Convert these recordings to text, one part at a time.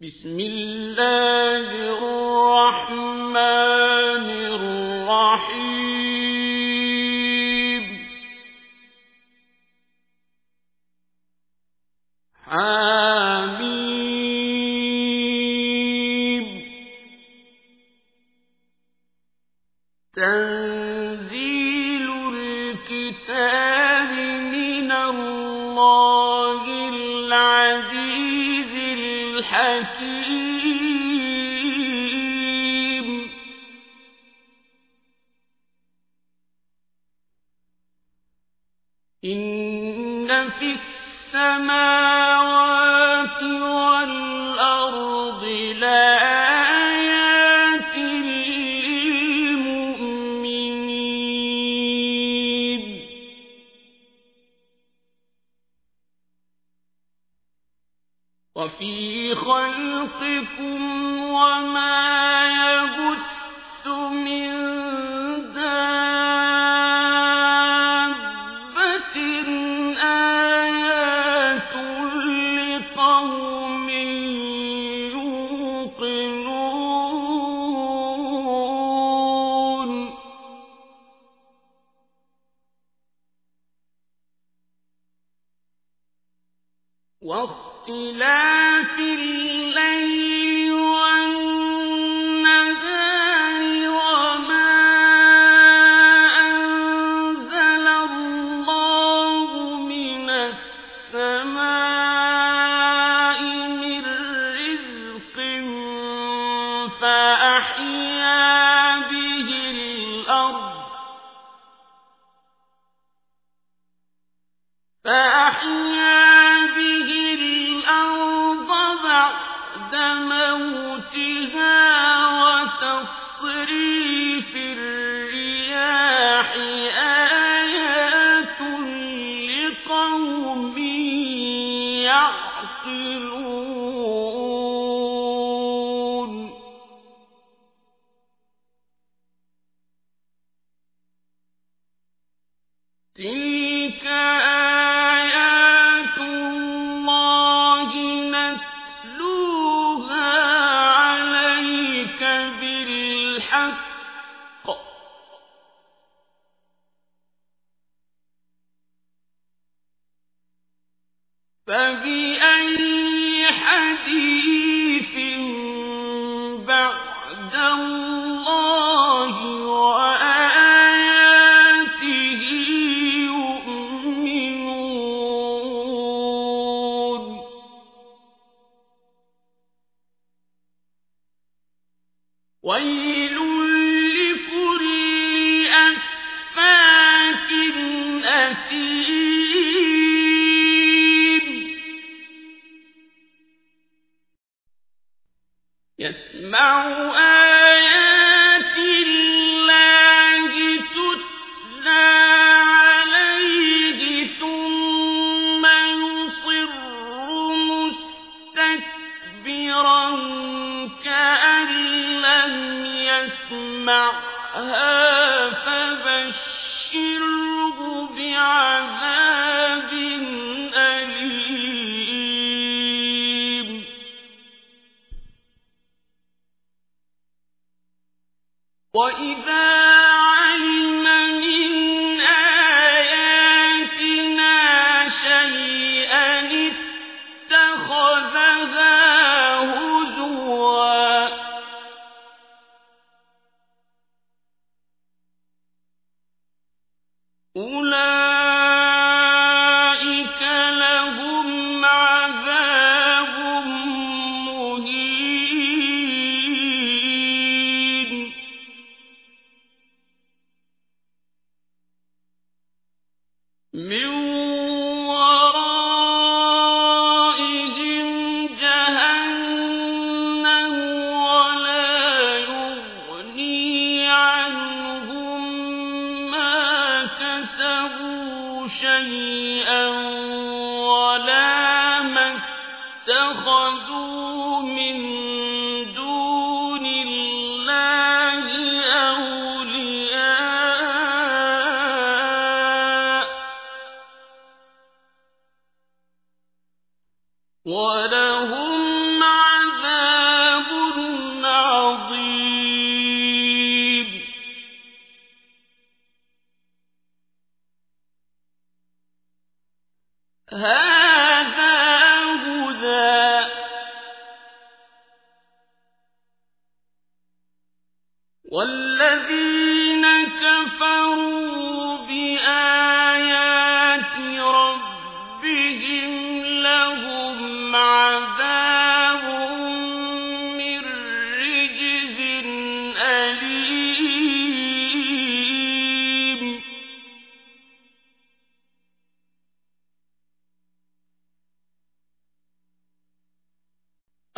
بسم الله الرحمن خلقكم واختلاف الليل ويل وإذا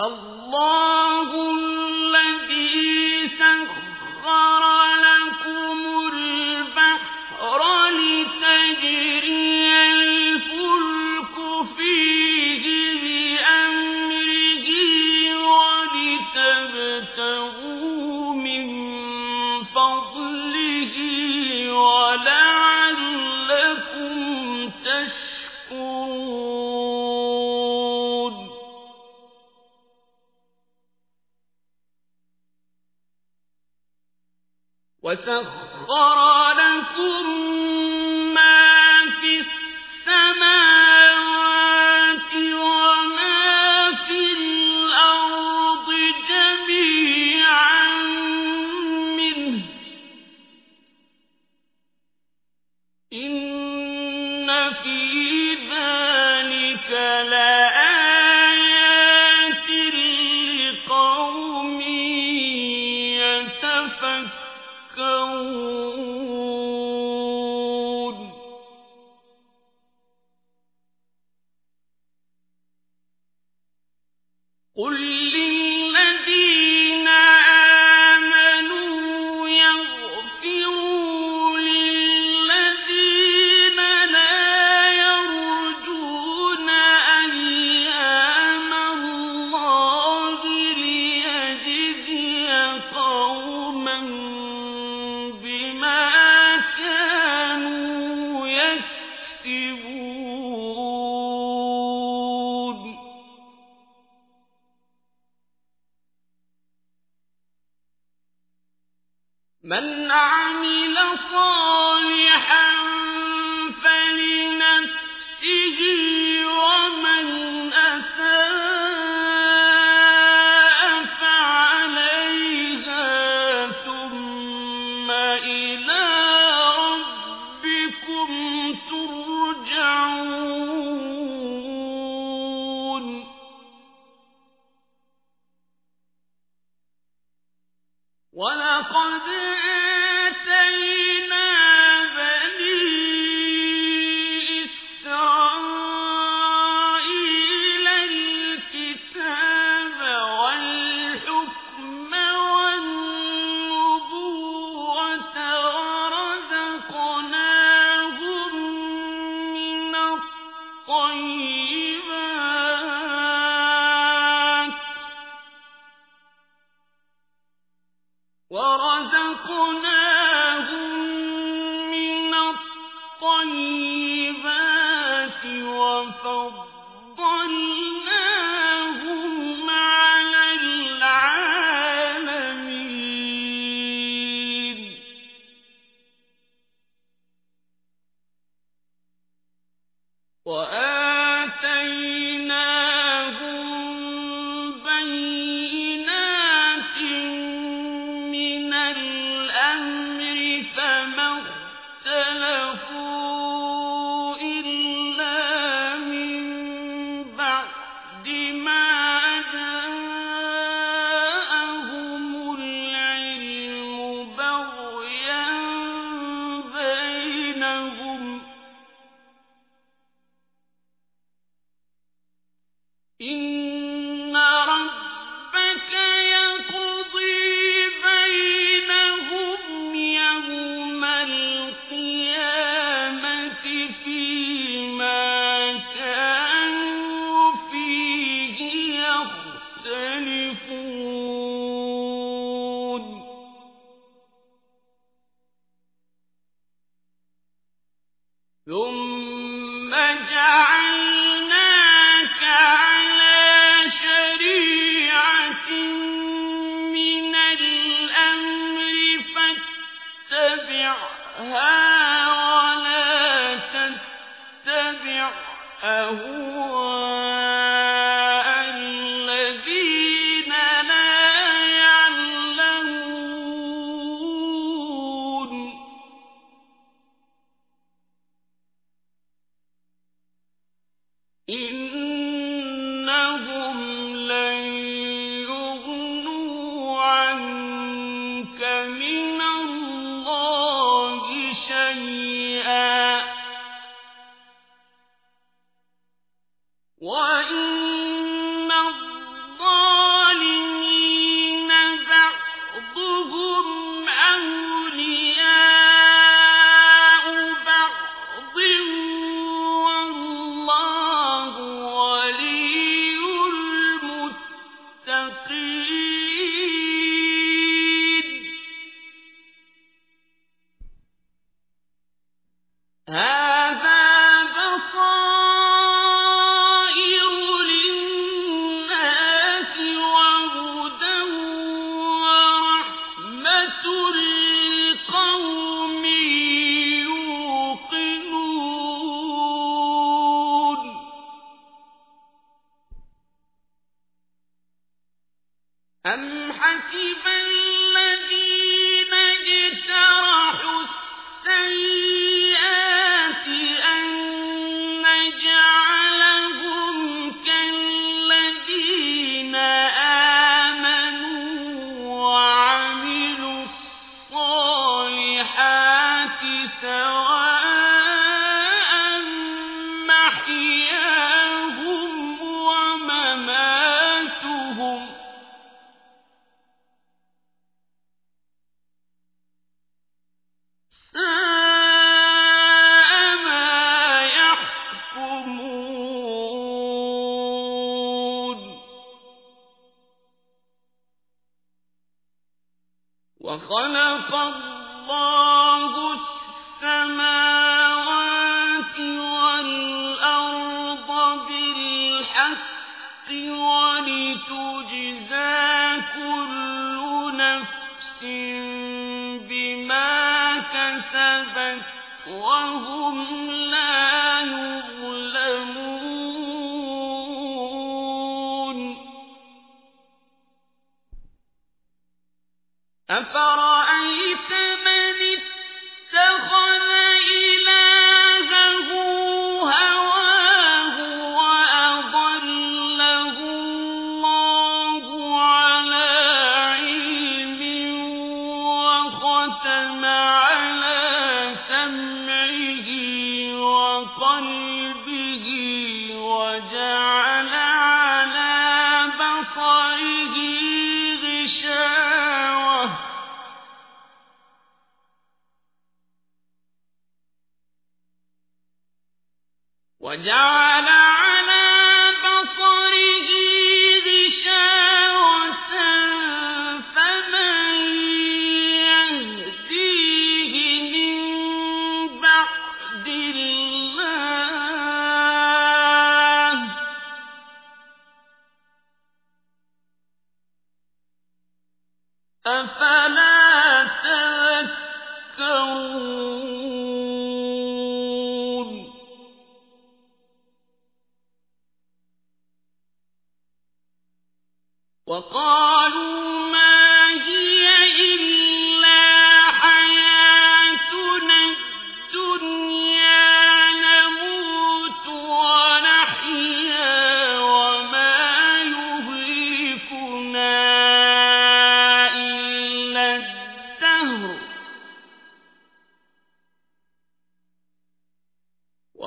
الله وسخر لكم وفضلناهم فاتبعها أم حسب الذين اجترحوا السيئات وخلق الله السماوات والأرض بالحق كل نفس بما كسبت وهم لا أفرأيت من اتخذ إلهه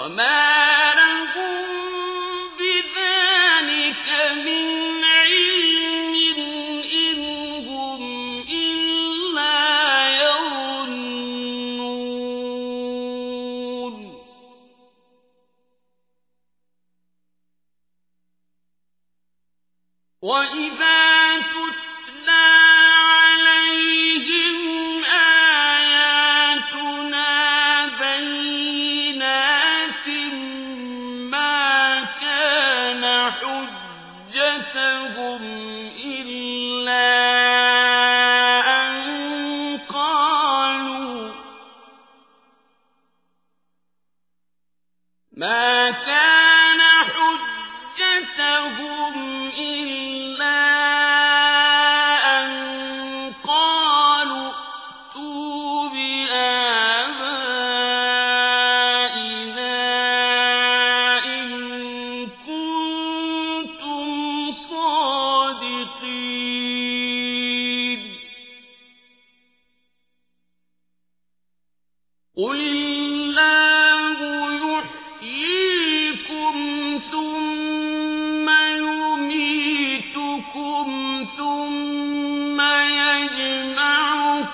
وما ثُمَّ يَجْمَعُكُمْ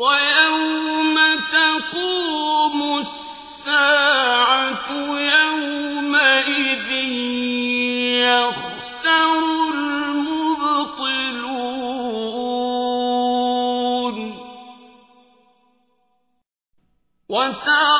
وَيَوْمَ تَقُومُ السَّاعَةُ يَوْمَئِذٍ يَخْسَرُ الْمُبْطِلُونَ. وَتَرَىٰ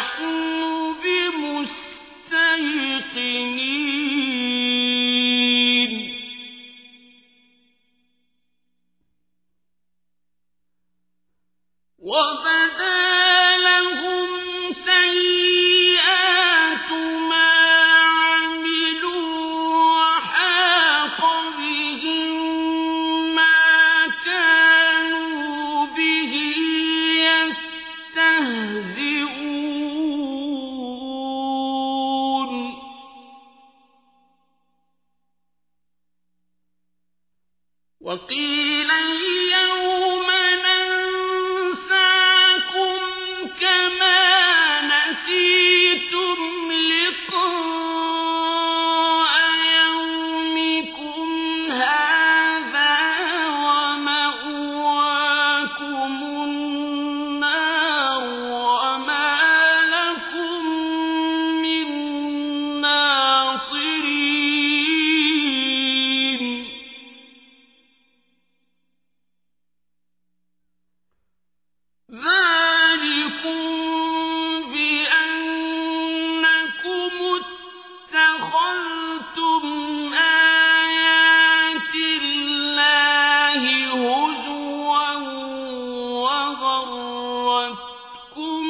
نَحْنُ وغرتكم